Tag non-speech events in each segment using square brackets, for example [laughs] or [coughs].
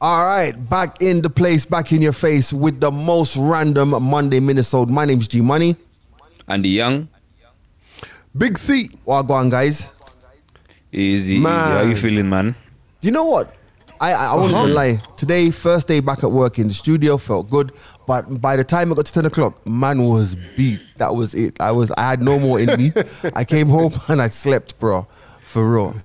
All right, back in the place, back in your face with the most random Monday Minisode. My name's G Money. And the young, Big C. Well, go on, guys. easy, easy. How you feeling, man? Do you know what? I I, I won't Uh-huh. even lie. Today, first day back at work in the studio, felt good. But by the time it got to ten o'clock, man was beat. That was it. I was I had no more in me. I came home [laughs] and I slept, bro, for real.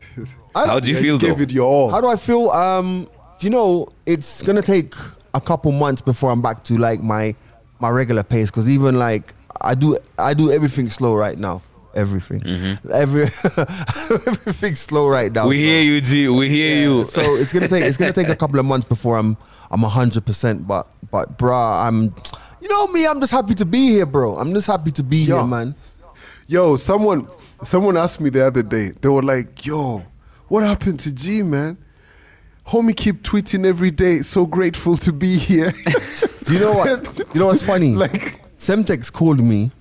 I- How do you Yeah, feel, Give though? it your all. How do I feel? Um, do you know it's gonna take a couple months before I'm back to like my my regular pace because even like I do I do everything slow right now. Everything, every [laughs] everything slow right now. Mm-hmm. we so- hear you, G. We hear you. so it's gonna take it's gonna take a couple of months before I'm I'm hundred percent. But but bruh, I'm you know me. I'm just happy to be here, bro. I'm just happy to be Yeah. here, man. Yo, someone someone asked me the other day. They were like, "Yo, what happened to G, man? Homie keep tweeting every day. So grateful to be here." [laughs] Do you know what? you know what's funny? Like- Semtex called me,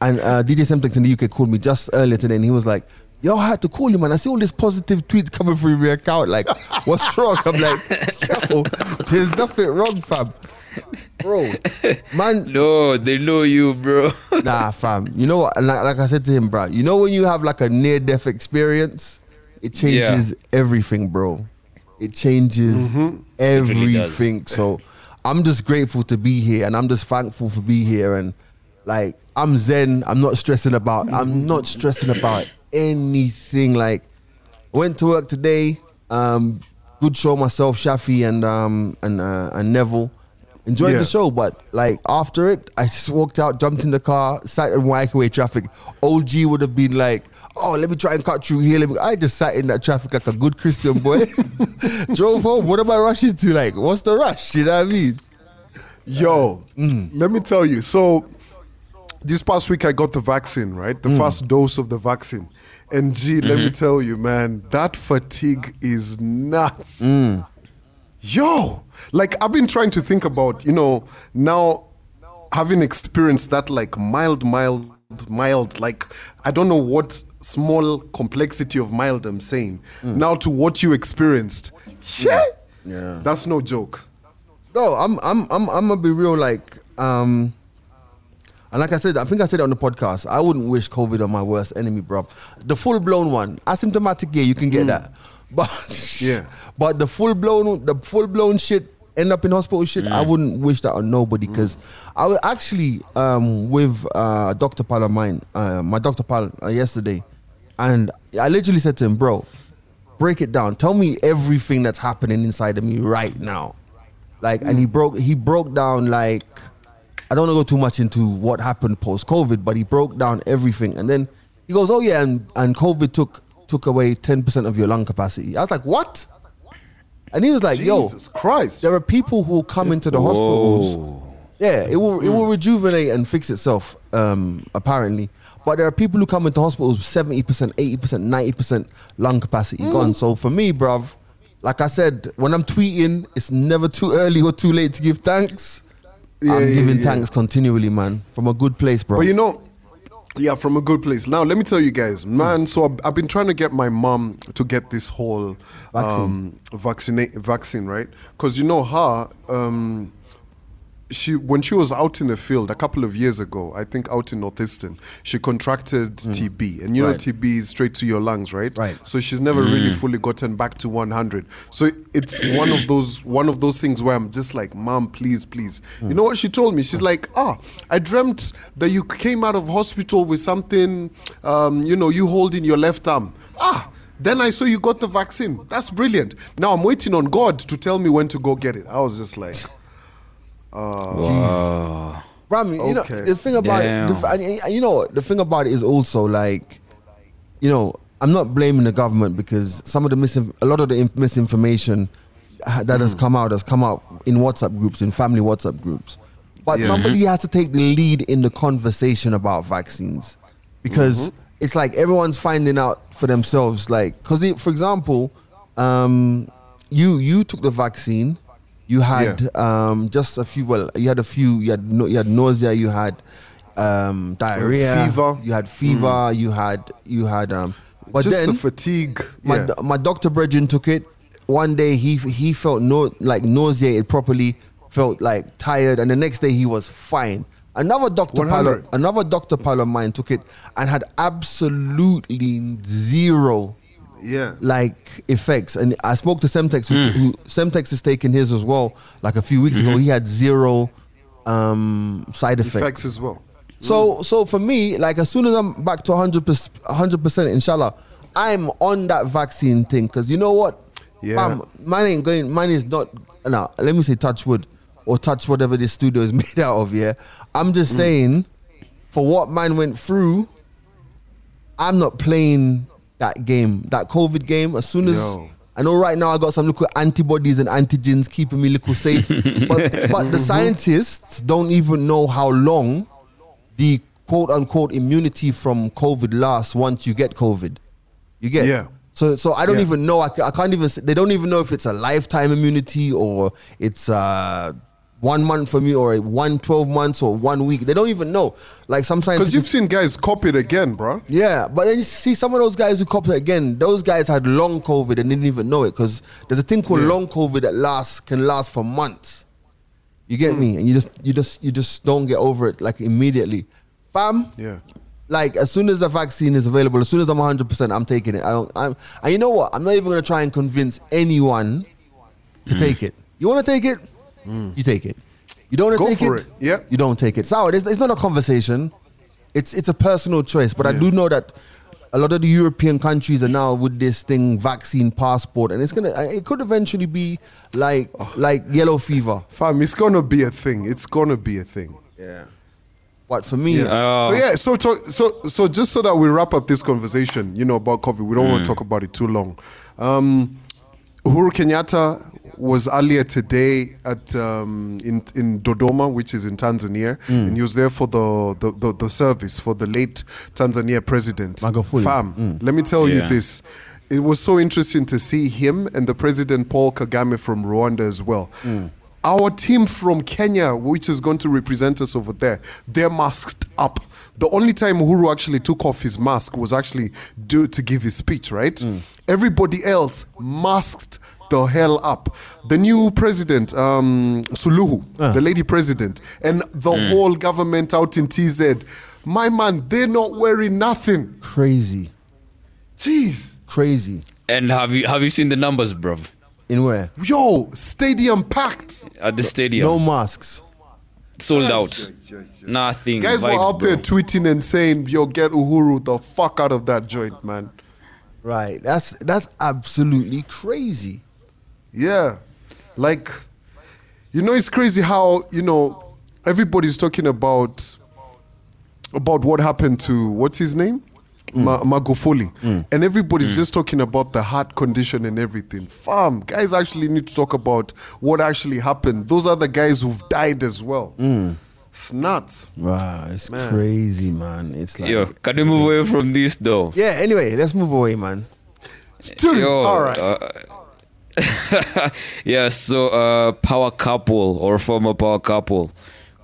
and uh, DJ Semtex in the UK called me just earlier today, and he was like, "Yo, I had to call you, man. I see all these positive tweets coming through your account. Like, what's [laughs] wrong?" I'm like, "Yo, there's nothing wrong, fam, bro, man." [laughs] no, they know you, bro. Nah, fam. You know what? and Like, like I said to him, bro. You know when you have like a near death experience, it changes everything, bro. It changes really everything. so I'm just grateful to be here, and I'm just thankful for be here. And like I'm zen. I'm not stressing about. I'm not stressing about anything. Like went to work today. Um, good show myself, Shafi and um and uh, and Neville. Enjoyed Yeah. the show, but like after it, I just walked out, jumped in the car, sat in Waiyaki Way traffic. OG would have been like, "Oh, let me try and cut through here." Let me. I just sat in that traffic like a good Christian boy. [laughs] Drove home. What am I rushing to? Like, what's the rush? You know what I mean? Yo, let me tell you. So, this past week I got the vaccine, right? The mm. first dose of the vaccine. And G, let me mm-hmm. tell you, man, that fatigue is nuts. Mm. Yo, like I've been trying to think about, you know, now having experienced that like mild, mild, mild, like I don't know what small complexity of mild I'm saying. Now to what you experienced. Yeah. Yeah. That's no joke. No, I'm I'm I'm I'm gonna be real like um and like I said, I think I said it on the podcast. I wouldn't wish COVID on my worst enemy, bro. The full blown one, asymptomatic, yeah, you can get that. [laughs] But Yeah. but the full blown, the full blown shit, end up in hospital shit. I wouldn't wish that on nobody because I was actually um with uh, a doctor pal of mine, uh, my doctor pal uh, yesterday, and I literally said to him, bro, break it down. Tell me everything that's happening inside of me right now. Like, and he broke he broke down like I don't want to go too much into what happened post COVID, but he broke down everything, and then he goes, "Oh yeah, and and COVID took took away ten percent of your lung capacity." I was like, "What?" And he was like, Jesus "Yo, Christ. there are people who will come into the hospitals. Yeah, it will it will rejuvenate and fix itself, um, apparently. But there are people who come into hospitals seventy percent, eighty percent, ninety percent lung capacity gone. So for me, bruv, like I said, when I'm tweeting, it's never too early or too late to give thanks. Yeah, I'm yeah, giving yeah. thanks continually, man, from a good place, bro. But you know, yeah, from a good place. Now, let me tell you guys, man. So I've, I've been trying to get my mom to get this whole um, vaccine, vaccine, right? Because you know her. Um, she when she was out in the field a couple of years ago, I think out in Northeastern, she contracted TB, and you know TB is straight to your lungs, right? Right. So she's never really fully gotten back to 100. So it's one of those one of those things where I'm just like, Mom, please, please. You know what she told me? She's like, Ah, I dreamt that you came out of hospital with something, um, you know, you holding your left arm. Ah. Then I saw you got the vaccine. That's brilliant. Now I'm waiting on God to tell me when to go get it. I was just like, Wow. Bro, you know Okay. the thing about it, the, Damn. f- and, and you know what, the thing about it is also like, you know, I'm not blaming the government because some of the misin- a lot of the inf- misinformation ha- that Mm. has come out has come out in WhatsApp groups, in family WhatsApp groups. But Yeah. somebody has to take the lead in the conversation about vaccines because Mm-hmm. it's like everyone's finding out for themselves. Like, because for example, um, you you took the vaccine, you had um, just a few. Well, you had a few. You had no, you had nausea. You had um, diarrhea. fever. Mm. You had fever. You had you had. Um, but just then the fatigue. my yeah. my doctor Bredgen took it. one day he he felt no like nauseated properly, felt like tired, and the next day he was fine. Another doctor, pal, another doctor pal of mine took it and had absolutely zero Yeah. like effects. And I spoke to Semtex, who, hmm. who Semtex is taking his as well. Like a few weeks ago, mm-hmm. he had zero um, side effects. Effects as well. So, so for me, like as soon as I'm back to 100 percent, inshallah, I'm on that vaccine thing because you know what, Yeah. Fam, mine ain't going. Mine is not. No, let me say touch wood or touch whatever this studio is [laughs] made out of. Yeah, I'm just mm. saying, for what mine went through, I'm not playing that game, that COVID game. As soon as Yo. I know right now, I got some little antibodies and antigens keeping me little safe. [laughs] but, but the scientists don't even know how long the quote unquote immunity from COVID lasts once you get COVID. You get Yeah. So so I don't Yeah. even know. I, I can't even. They don't even know if it's a lifetime immunity or it's uh one month for me or one 12 months or one week. They don't even know. Like sometimes Because you've seen guys copy it again, bro. yeah, but then you see some of those guys who copy it again. Those guys had long COVID and didn't even know it because there's a thing called Yeah. long COVID that lasts can last for months. You get hmm. me? And you just you just you just don't get over it like immediately, fam. Yeah. Like as soon as the vaccine is available, as soon as I'm 100, percent I'm taking it. I don't. I'm, and you know what? I'm not even gonna try and convince anyone to hmm. take it. You want to take it? You take it. You don't want to take for it? it. Yeah. You don't take it. So it's, it's not a conversation. It's it's a personal choice. But I do know that a lot of the European countries are now with this thing vaccine passport, and it's gonna it could eventually be like like yellow fever. Fam, it's gonna be a thing. It's gonna be a thing. Yeah. But for me, Yeah. Oh. So yeah, so talk, so so just so that we wrap up this conversation, you know, about COVID, we don't want Mm. to talk about it too long. Um, Uhuru Kenyatta was earlier today at um, in in Dodoma, which is in Tanzania, Mm. and he was there for the the, the, the service for the late Tanzania president. Magufuli. Fam, let me tell you this. It was so interesting to see him and the president Paul Kagame from Rwanda as well. Our team from Kenya, which is going to represent us over there, they're masked up. The only time Uhuru actually took off his mask was actually due to give his speech, right? Everybody else masked the hell up. The new president, um, Suluhu, the lady president, and the whole government out in TZ, my man, they're not wearing nothing. crazy, Jeez. crazy. And have you have you seen the numbers, bruv? In where? Yo, stadium packed. At the stadium, No masks. sold out. Nothing. Guys were Vibes, out there tweeting and saying, yo, get Uhuru the fuck out of that joint, man. Right. That's that's absolutely crazy. Yeah. Like, you know, it's crazy how, you know, everybody's talking about about what happened to what's his name? Mm. Ma- Magufuli. Mm. And everybody's mm. just talking about the heart condition and everything. Fam, guys actually need to talk about what actually happened. Those are the guys who've died as well. It's nuts. Wow, it's crazy, man. It's like Yo, can we move away from this though? Yeah, anyway, let's move away, man. Students, Yo, all right. uh, [laughs] yeah, so uh, power couple or former power couple,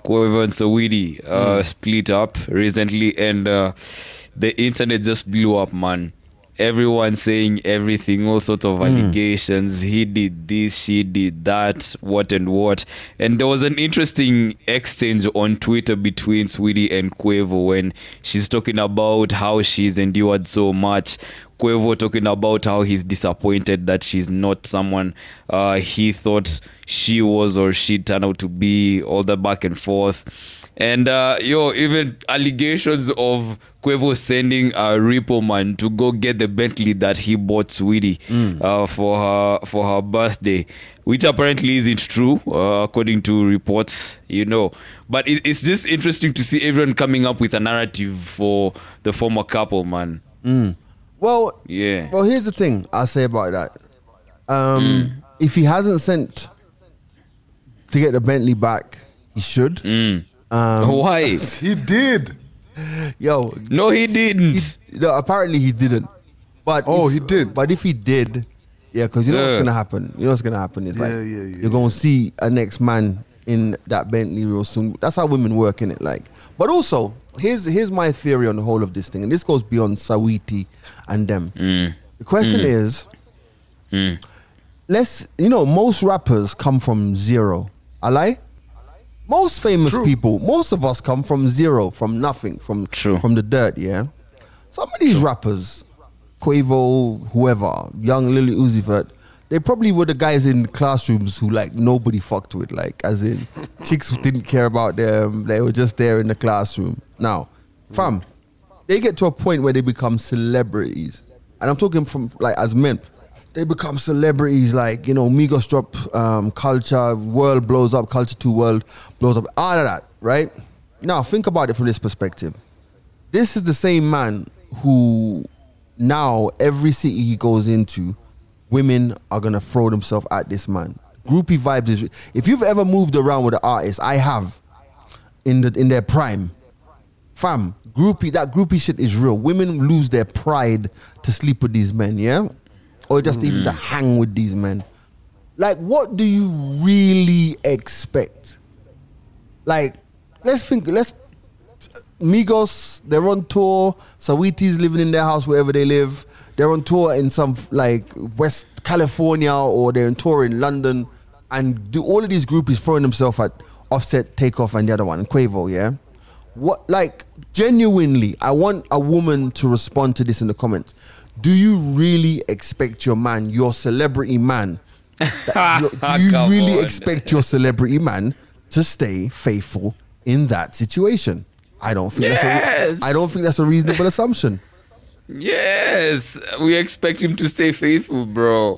Quavo and Saweetie, uh, split up recently, and uh, the internet just blew up, man. Everyone saying everything, all sorts of allegations. He did this, she did that, what and what. And there was an interesting exchange on Twitter between Saweetie and Quavo when she's talking about how she's endured so much. Quavo talking about how he's disappointed that she's not someone uh, he thought she was or she turned out to be, all the back and forth. And uh, yo, even allegations of Quavo sending a Repo man to go get the Bentley that he bought Sweetie uh, for her for her birthday, which apparently isn't true uh, according to reports, you know. But it, it's just interesting to see everyone coming up with a narrative for the former couple, man. Well, Yeah. Well, here's the thing I'll say about that. Um, If he hasn't sent to get the Bentley back, he should. Um, [laughs] Why? [laughs] he did. Yo, No, he he, didn't. no, apparently he didn't. But Oh, if- he did. But if he did, yeah, because you know what's gonna happen. You know what's gonna happen is like Yeah, yeah, yeah, you're gonna see a next man in that Bentley real soon. That's how women work in it. Like, but also here's here's my theory on the whole of this thing, and this goes beyond Saweetie and them. Mm. The question is, let's you know most rappers come from zero. I lie. Most famous True. people, most of us come from zero, from nothing, from True. from the dirt. Yeah. Some of these rappers, Quavo, whoever, young Lil Uzi Vert, they probably were the guys in classrooms who like nobody fucked with, like as in chicks who didn't care about them. They were just there in the classroom. Now, fam, they get to a point where they become celebrities, and I'm talking from like as men. They become celebrities, like you know, Migos drop um, culture, world blows up, culture two world blows up, all of that, right? Now think about it from this perspective this is the same man who now every city he goes into, women are gonna throw themselves at this man. Groupie vibes is if you've ever moved around with an artist, I have in the in their prime. Fam, groupie that groupie shit is real. Women lose their pride to sleep with these men, yeah? Or just even to hang with these men. Like, what do you really expect? Like, let's think, let's Migos, they're on tour. Saweetie's living in their house wherever they live. They're on tour in some like West California or they're on tour in London. And do all of these groupies throwing themselves at Offset, Takeoff, and the other one, Quavo, yeah? What like genuinely, I want a woman to respond to this in the comments. Do you really expect your man, your celebrity man, that- [laughs] your- do you really on. expect your celebrity man to stay faithful in that situation? I don't think Yes. that's a, I don't think that's a reasonable assumption. Yes, we expect him to stay faithful, bro.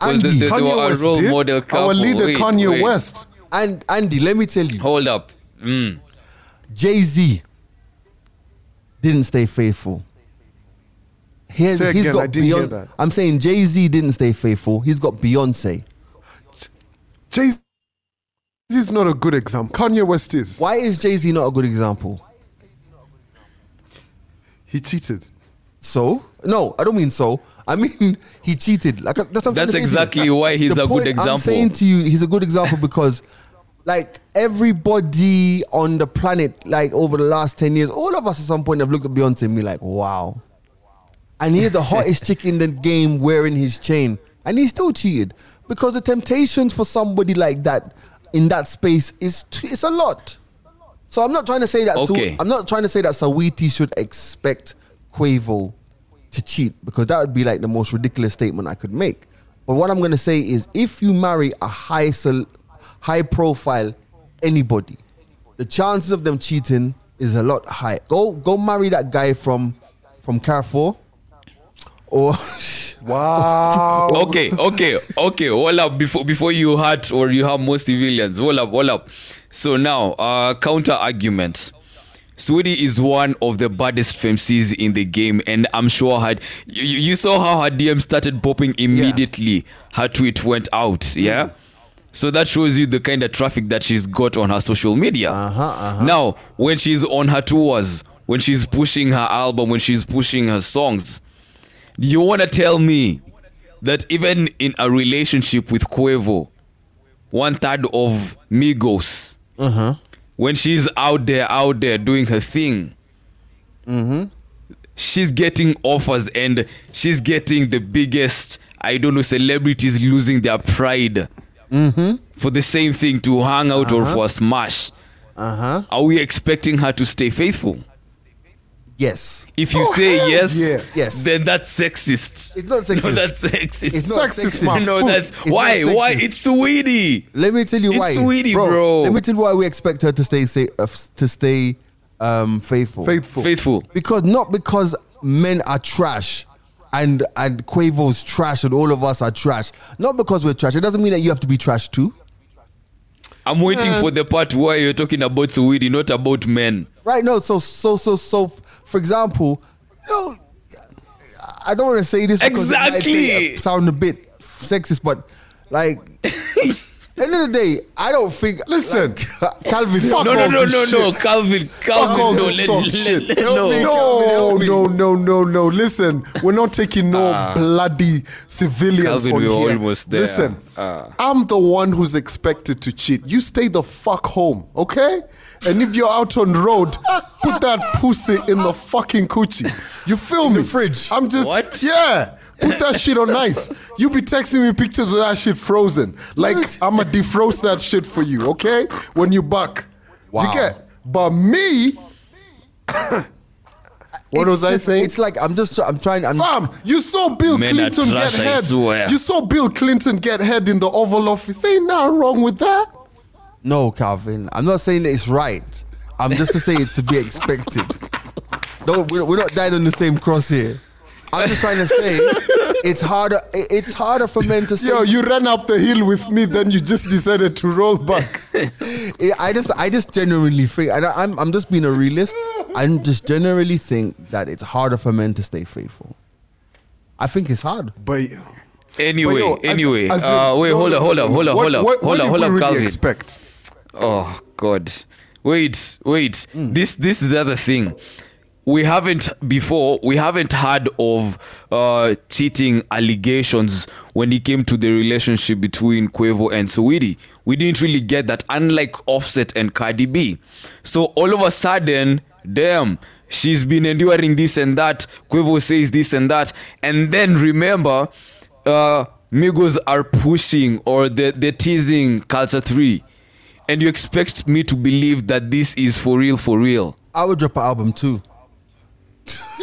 Andy, the- the- They were Kanye West role model Our leader, Wait, Kanye wait. West. and Andy, let me tell you, Hold up. Mm. Jay Z didn't stay faithful. Here's, Say he's again, got I didn't hear that. I'm saying Jay Z didn't stay faithful. He's got Beyonce. Jay Z is not a good example. Kanye West is. Why is Jay Z not a good example? He cheated. So no, I don't mean so. I mean he cheated. Like that's, what I'm trying That's to say to you. exactly why he's The a good point I'm example. saying to you, he's a good example because, like everybody on the planet, like over the last ten years, all of us at some point have looked at Beyonce and be like, wow. And he's the hottest chick in the game wearing his chain, and he still cheated because the temptations for somebody like that in that space is t- it's a lot. So I'm not trying to say that. Okay. I'm not trying to say that Saweetie should expect Quavo to cheat because that would be like the most ridiculous statement I could make. But what I'm going to say is, if you marry a high, cel- high profile anybody, the chances of them cheating is a lot high. Go go marry that guy from from Carrefour, or [laughs] Wow. okay, okay, okay. Hold up before before you hurt or you have more civilians. Hold up, hold up. So now, uh, counter argument. Saweetie is one of the baddest FMCs in the game, and I'm sure her. You, you you saw how her DM started popping immediately. Her tweet went out. Yeah. So that shows you the kind of traffic that she's got on her social media. Uh-huh, uh-huh. Now, when she's on her tours, when she's pushing her album, when she's pushing her songs, do you want to tell me that even in a relationship with Quavo, one third of Migos, Uh-huh. when she's out there, out there doing her thing, Mm-hmm. she's getting offers and she's getting the biggest, I don't know, celebrities losing their pride Mm-hmm. for the same thing to hang out or for a smash. uh-huh. Are we expecting her to stay faithful? yes, If you Oh, say yes, yeah. Yes. then that's sexist. It's not sexist. No, that's sexist. It's not Sexist, sexist. no, that's It's why. Why? It's sweetie. Let me tell you why. It's sweetie, Bro, bro. Let me tell you why we expect her to stay sa- uh, to stay um, faithful. Faithful. Faithful. Because not because men are trash and and Quavo's trash and all of us are trash. Not because we're trash. It doesn't mean that you have to be trash too. I'm waiting Man. for the part where you're talking about Saweetie, not about men. Right? No. So so so so. For example, you know, I don't want to say this because it might say- Exactly. sound a bit sexist, but like. [laughs] End of the day, I don't think. Listen. like, [laughs] Calvin. Fuck No, no, no, no, no, Calvin, Calvin, no, let, let- shit. let- no. me. No, Calvin, no, no, no, no. Listen, we're not taking no bloody civilians Calvin, on we were here. almost there. Listen, Ah. I'm the one who's expected to cheat. You stay the fuck home, okay? And if you're out on road, put that pussy in the fucking coochie. You feel me? the fridge. I'm just What? yeah. Put that shit on ice. You be texting me pictures of that shit frozen. Like I'ma defrost that shit for you, okay? When you back. Wow. You get but me [coughs] What It's was I just- saying? It's like I'm just I'm trying. I'm, Fam, you saw Bill Men Clinton trash, get head. You saw Bill Clinton get head in the Oval Office. Ain't nothing wrong with that. no, Calvin. I'm not saying that it's right. I'm just to say it's to be expected. [laughs] No, we're, we're not dying on the same cross here. I'm just trying to say it's harder. It's harder for men to stay. Yo, you ran up the hill with me, then you just decided to roll back. [laughs] I just, I just genuinely think, and I- I'm, I'm just being a realist. I just generally think that it's harder for men to stay faithful. I think it's hard. But Anyway, but yo, anyway. as in- uh, wait, no, hold no, on, hold no, on, hold on, hold on, what- hold what did hold we on, really Calvin. expect? Oh God. Wait, wait. Hmm. This this is the other thing. We haven't before we haven't heard of uh cheating allegations when it came to the relationship between Quavo and Saweetie. We didn't really get that, unlike Offset and Cardi B. So all of a sudden, damn, she's been enduring this and that. Quavo says this and that, and then remember, uh, Migos are pushing or they're, teasing Culture Three and you expect me to believe that this is for real, for real. I would drop an album too.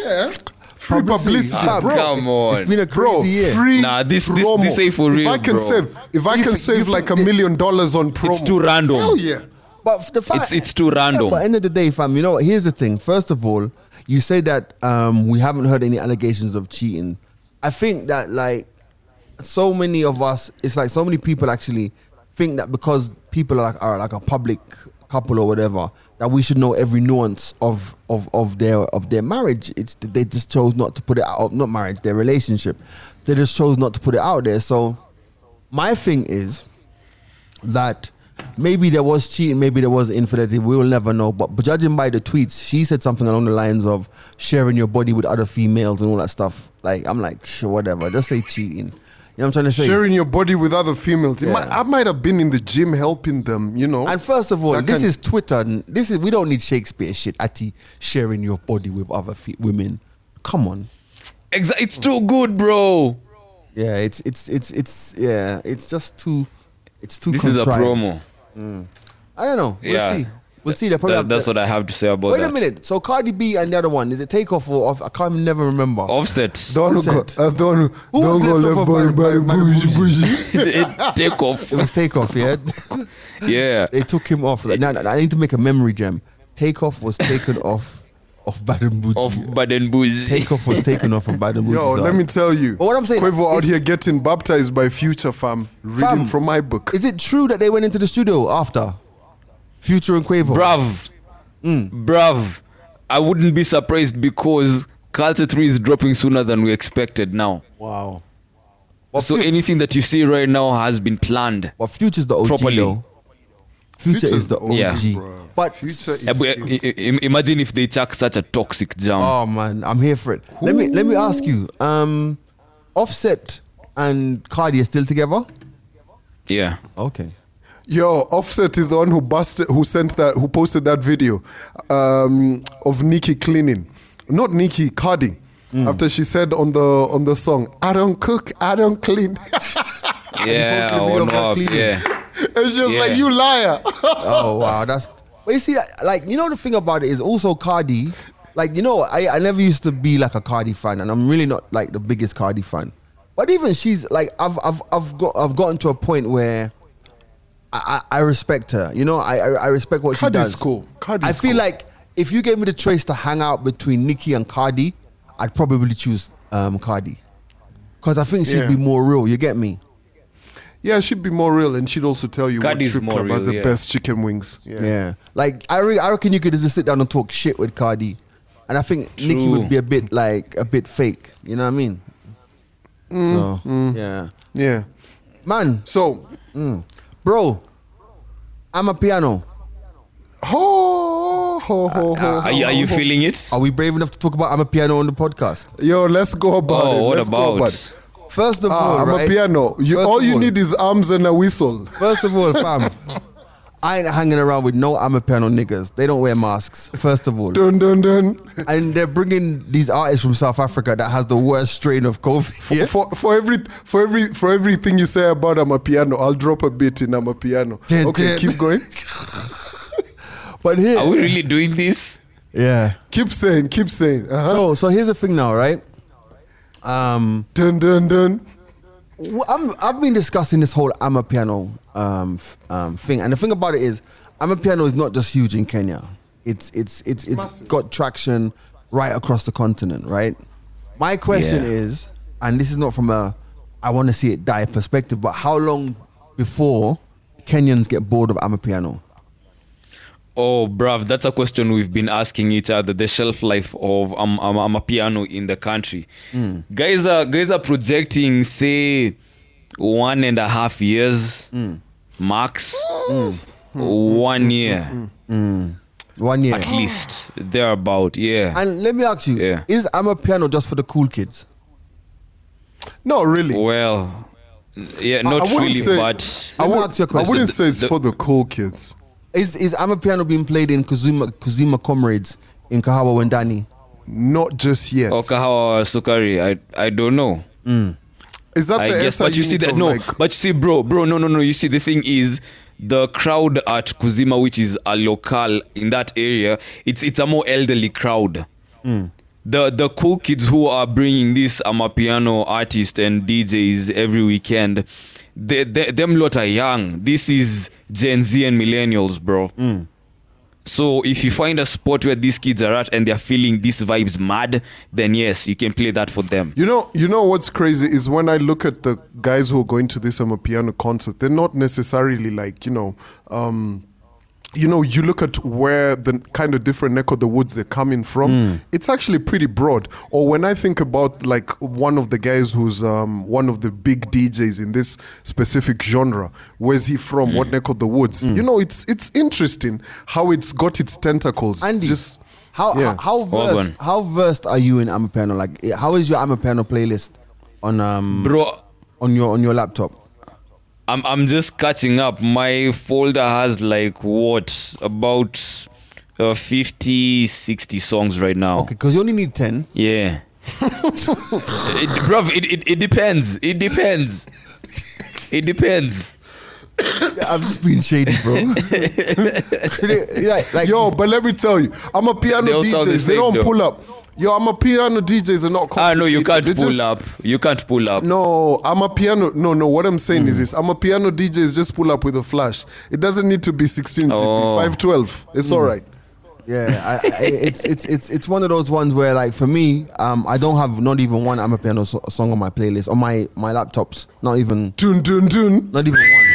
Yeah. Free publicity, Ah, bro. come on. It's been a Bro, crazy year. free Nah, this- this- promo. this ain't for real, If I can bro. save, if I can think- save you like a think- million dollars on promo, It's too random. Hell yeah. But the fact It's- it's too random. Yeah, but end of the day, fam, you know what? Here's the thing. First of all, you say that um, we haven't heard any allegations of cheating. I think that like so many of us, it's like so many people actually think that because people are like are like a public couple or whatever, that we should know every nuance of of of their of their marriage. It's they just chose not to put it out. Not marriage, their relationship. They just chose not to put it out there. So my thing is that maybe there was cheating, maybe there was infidelity. We will never know. But, but judging by the tweets, she said something along the lines of sharing your body with other females and all that stuff. Like I'm like, sure, whatever. Just say cheating. You know what I'm trying to say? Sharing your body with other females. Yeah. might, I might have been in the gym helping them, you know. And first of all, That this can- is Twitter. This is we don't need Shakespeare shit. Ati sharing your body with other fe- women. Come on. Exa- it's too good, bro. Yeah, it's it's it's it's yeah, it's just too. It's too. This is a contrived. promo. Mm. I don't know. We'll Yeah. see. We'll see. They're probably That- have- that's what I have to say about that. Wait that. a minute. So Cardi B and the other one is it takeoff or off? I can't never remember. Offset. don't go, Offset. uh, don't, Who don't was go left left off body, by- body, by the bougie, bougie? bougie. [laughs] [laughs] Take off. It was takeoff. Yeah. [laughs] Yeah. they took him off. Like, now, now, I need to make a memory gem. Takeoff was taken off of Bad and Boujee. Of Bad and Boujee. Takeoff was taken off of Bad and Boujee. Yo, let me tell you. But what I'm saying Quavo out here getting baptized by Future fam. Reading Fam, from my book. Is it true that they went into the studio after Future and Quavo? Brav. Mm. Brav. I wouldn't be surprised because Culture 3 is dropping sooner than we expected now. Wow. But, so Fu- anything that you see right now has been planned. but Future's the OG properly. though. Future Future's is the the OG. Yeah. bruh. But Future is Eh, but, skills. i- i- imagine if they chuck such a toxic jam. Oh man, I'm here for it. Let me let me ask you. Um, Offset and Cardi are still together? yeah. Okay. Yo, Offset is the one who busted, who sent that, who posted that video um, of Nikki cleaning, not Nikki, Cardi. Mm. After she said on the on the song, "I don't cook, I don't clean," [laughs] Yeah. posted a Oh, no. Yeah. and she was Yeah. like, "You liar." [laughs] Oh wow, that's. But you see, that, like you know, the thing about it is also Cardi. Like you know, I, I never used to be like a Cardi fan, and I'm really not like the biggest Cardi fan. But even she's like, I've I've I've got I've gotten to a point where I, I, I respect her. You know, I I, I respect what Cardi's she does. cool. Cardi's I feel cool. like if you gave me the choice to hang out between Nicki and Cardi, I'd probably choose um, Cardi. Because I think she'd Yeah. be more real. You get me? yeah, she'd be more real, and she'd also tell you Cardi's what strip more club has the yeah. best chicken wings. Yeah. yeah. Like I, re- I reckon you could just sit down and talk shit with Cardi, and I think Nicki True. would be a bit like a bit fake. You know what I mean? Mm, so mm. yeah, yeah. man, So, mm. Bro, Amapiano. ho, ho, ho, ho, Are you, are you feeling it? Are we brave enough to talk about Amapiano on the podcast? Yo, let's go about it. Oh, what Let's go about? it. First of Ah, all, I'm right? a piano. You, First all of you all- need is arms and a whistle. First of all, fam, [laughs] I ain't hanging around with no Amapiano niggas. They don't wear masks, first of all. Dun dun dun. and they're bringing these artists from South Africa that has the worst strain of COVID. Yeah? For for every for every for everything you say about Amapiano, I'll drop a bit in Amapiano. Dun, Okay, dun. keep going. [laughs] But here, Are we really doing this? yeah. Keep saying, keep saying. Uh-huh. So, so here's the thing now, right? Um, Dun dun dun. Well, I'm, I've been discussing this whole Amapiano um, f- um, thing, and the thing about it is, Amapiano is not just huge in Kenya. It's it's it's it's massive. got traction right across the continent, right? My question Yeah. is, and this is not from a I want to see it die perspective, but how long before Kenyans get bored of Amapiano? Oh, bruv, that's a question we've been asking each other. The shelf life of um, um, um, a piano in the country. Guys are guys are projecting, say, one and a half years max, one year One year. at least. Thereabout, yeah. And let me ask you: Yeah. Is piano just for the cool kids? No, really. well, yeah, not wouldn't really, say- but I, Let me would, ask you a I question. wouldn't The- say it's the- for the cool kids. Is is Amapiano being played in Kazuma Kazuma Comrades in Kahawa Wendani? Not just yet. or kahawa sukari, I I don't know. Mm. Is that I the guess, SI but you see that no, like- but you see, bro, bro, no, no, no. You see, the thing is, the crowd at Kuzima, which is a local in that area, it's it's a more elderly crowd. Mm. The the cool kids who are bringing this Amapiano artist and DJs every weekend, they, they, them lot are young. This is Gen Z and millennials, bro. So if you find a spot where these kids are at and they're feeling these vibes mad, then yes, you can play that for them. You know, you know what's crazy is when I look at the guys who are going to this Amapiano concert, they're not necessarily like, you know, um, you know, you look at where the kind of different neck of the woods they're coming from, it's actually pretty broad. Or when I think about like one of the guys who's um, one of the big DJs in this specific genre, where's he from? What neck of the woods? You know, it's it's interesting how it's got its tentacles. Andy, just how yeah. how, how versed done. how versed are you in Amapiano? Like, eh, how is your Amapiano playlist on um Bro, on your on your laptop? I'm I'm just catching up. My folder has like what about uh, 50, 60 songs right now. Okay, because you only need ten. Yeah. [laughs] it, bruv, it, it, it depends. It depends. It depends. I'm just being shady, bro. [laughs] [laughs] like, like, Yo, but let me tell you, Amapiano They all the They don't though. pull up. Yo, Amapiano DJ, are not. Ah, no, you can't complicated. They pull just- up. You can't pull up. No, Amapiano. No, no. What I'm saying Hmm. is this: Amapiano DJs. Just pull up with a flash. It doesn't need to be 16. It Oh. 512. It's all right. yeah, I, I, it's it's it's it's one of those ones where, like, for me, um, I don't have not even one Amapiano so- song on my playlist on my my laptops. Not even Tune, tune, tune. not even one.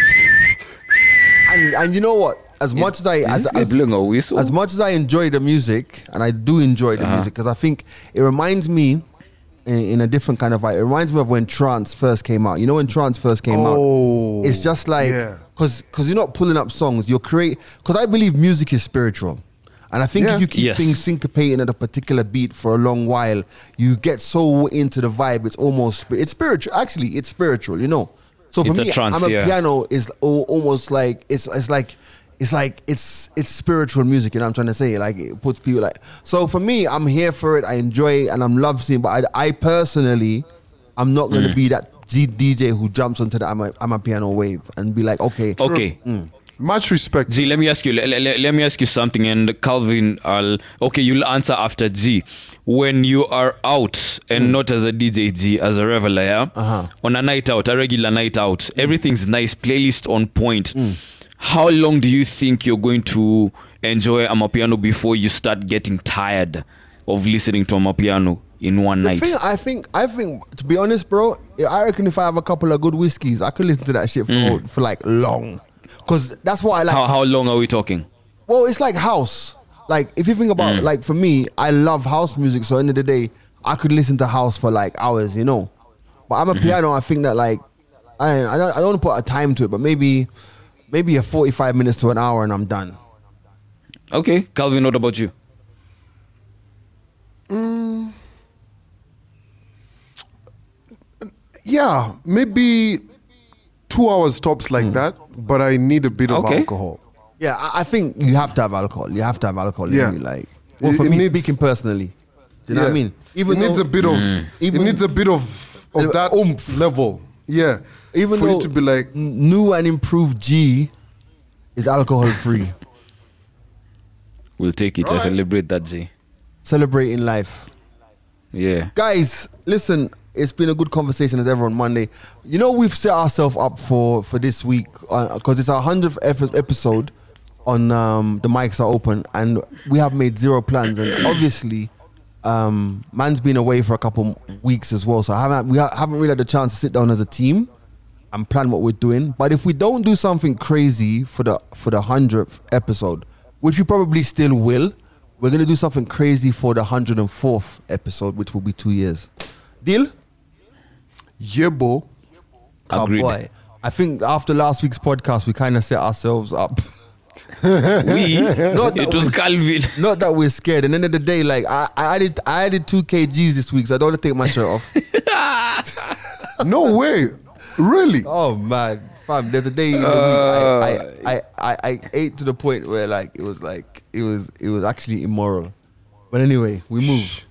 And and you know what? As much as I as, as, blowing a whistle? as much as I enjoy the music, and I do enjoy the Uh-huh. music, because I think it reminds me in, in a different kind of way. It reminds me of when trance first came out. You know when trance first came Oh, out? It's just like yeah. because because you're not pulling up songs. You're create because I believe music is spiritual. And I think Yeah. if you keep Yes. things syncopating at a particular beat for a long while, you get so into the vibe. It's almost spi- it's spiritual. Actually, it's spiritual. You know. So for It's a me, trance, I'm a yeah. piano is almost like it's it's like it's like it's it's spiritual music. You know what I'm trying to say? Like it puts people like. So for me, I'm here for it. I enjoy it and I'm love seeing. But I, I personally, I'm not Mm. going to be that G- DJ who jumps onto the I'm a, Amapiano wave and be like, okay, okay. Much respect. G, let me ask you. Let, let, let me ask you something, and Calvin, I'll okay. You'll answer after G. When you are out and not as a DJ, G, as a reveler, yeah, Uh-huh. on a night out, a regular night out, everything's nice, playlist on point. How long do you think you're going to enjoy Amapiano before you start getting tired of listening to Amapiano in one The night? thing I think, I think, to be honest, bro, I reckon if I have a couple of good whiskeys, I could listen to that shit for, for like long, because that's what I like. Mm. how how long are we talking? Well, it's like house. Like if you think about Mm. like for me, I love house music. So end of the day, I could listen to house for like hours, you know. But I'm a Mm-hmm. piano. I think that like I I don't, I don't want to put a time to it, but maybe maybe a 45 minutes to an hour and I'm done. Okay, Calvin, what about you? Mm. Yeah, maybe two hours tops like hmm. that, but I need a bit of Okay. alcohol. Yeah, I, I think you have to have alcohol. You have to have alcohol. in Yeah. you, like well, for it me needs- speaking personally. Do you know what I mean? Even it needs though- a bit of mm. Even- it needs a bit of of that oomph. level. Yeah. Even for though you to be like n- new and improved G is alcohol free. We'll take it. I celebrate that, G. Celebrating life. Yeah. guys listen it's been a good conversation as ever on monday you know we've set ourselves up for for this week because it's our 100th ep- episode on um the mics are open and we have made zero plans and obviously um man's been away for a couple weeks as well so i haven't we ha- haven't really had a chance to sit down as a team and plan what we're doing but if we don't do something crazy for the for the 100th episode which we probably still will we're gonna do something crazy for the 104th episode which will be two years deal Yebo. Agreed. Oh boy i think after last week's podcast we kind of set ourselves up [laughs] We. [laughs] Not that it was we- Calvin. [laughs] not that we're scared and end of the day like i i added i added 2 kgs this week so i don't want to take my shirt off No way. Really? Oh man, fam! There's a day in the week I, I, uh. I, I, I ate to the point where like it was like it was it was actually immoral. But anyway, we move.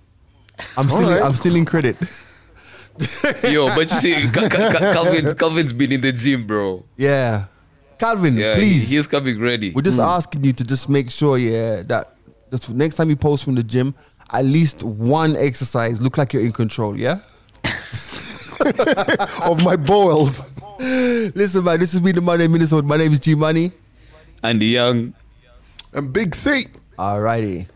I'm still. I'm still in credit. [laughs] Yo, but you see, [laughs] Ca- Ca- Ca- Calvin's, Calvin's been in the gym, bro. Yeah, Calvin, Yeah, please. he's coming ready. We're just hmm. asking you to just make sure, yeah, that next time you post from the gym, at least one exercise look like you're in control. Yeah. [laughs] of my bowels. Listen, man, this has been the Monday Minisode. My name is G Money. And the young. And Big C. Alrighty.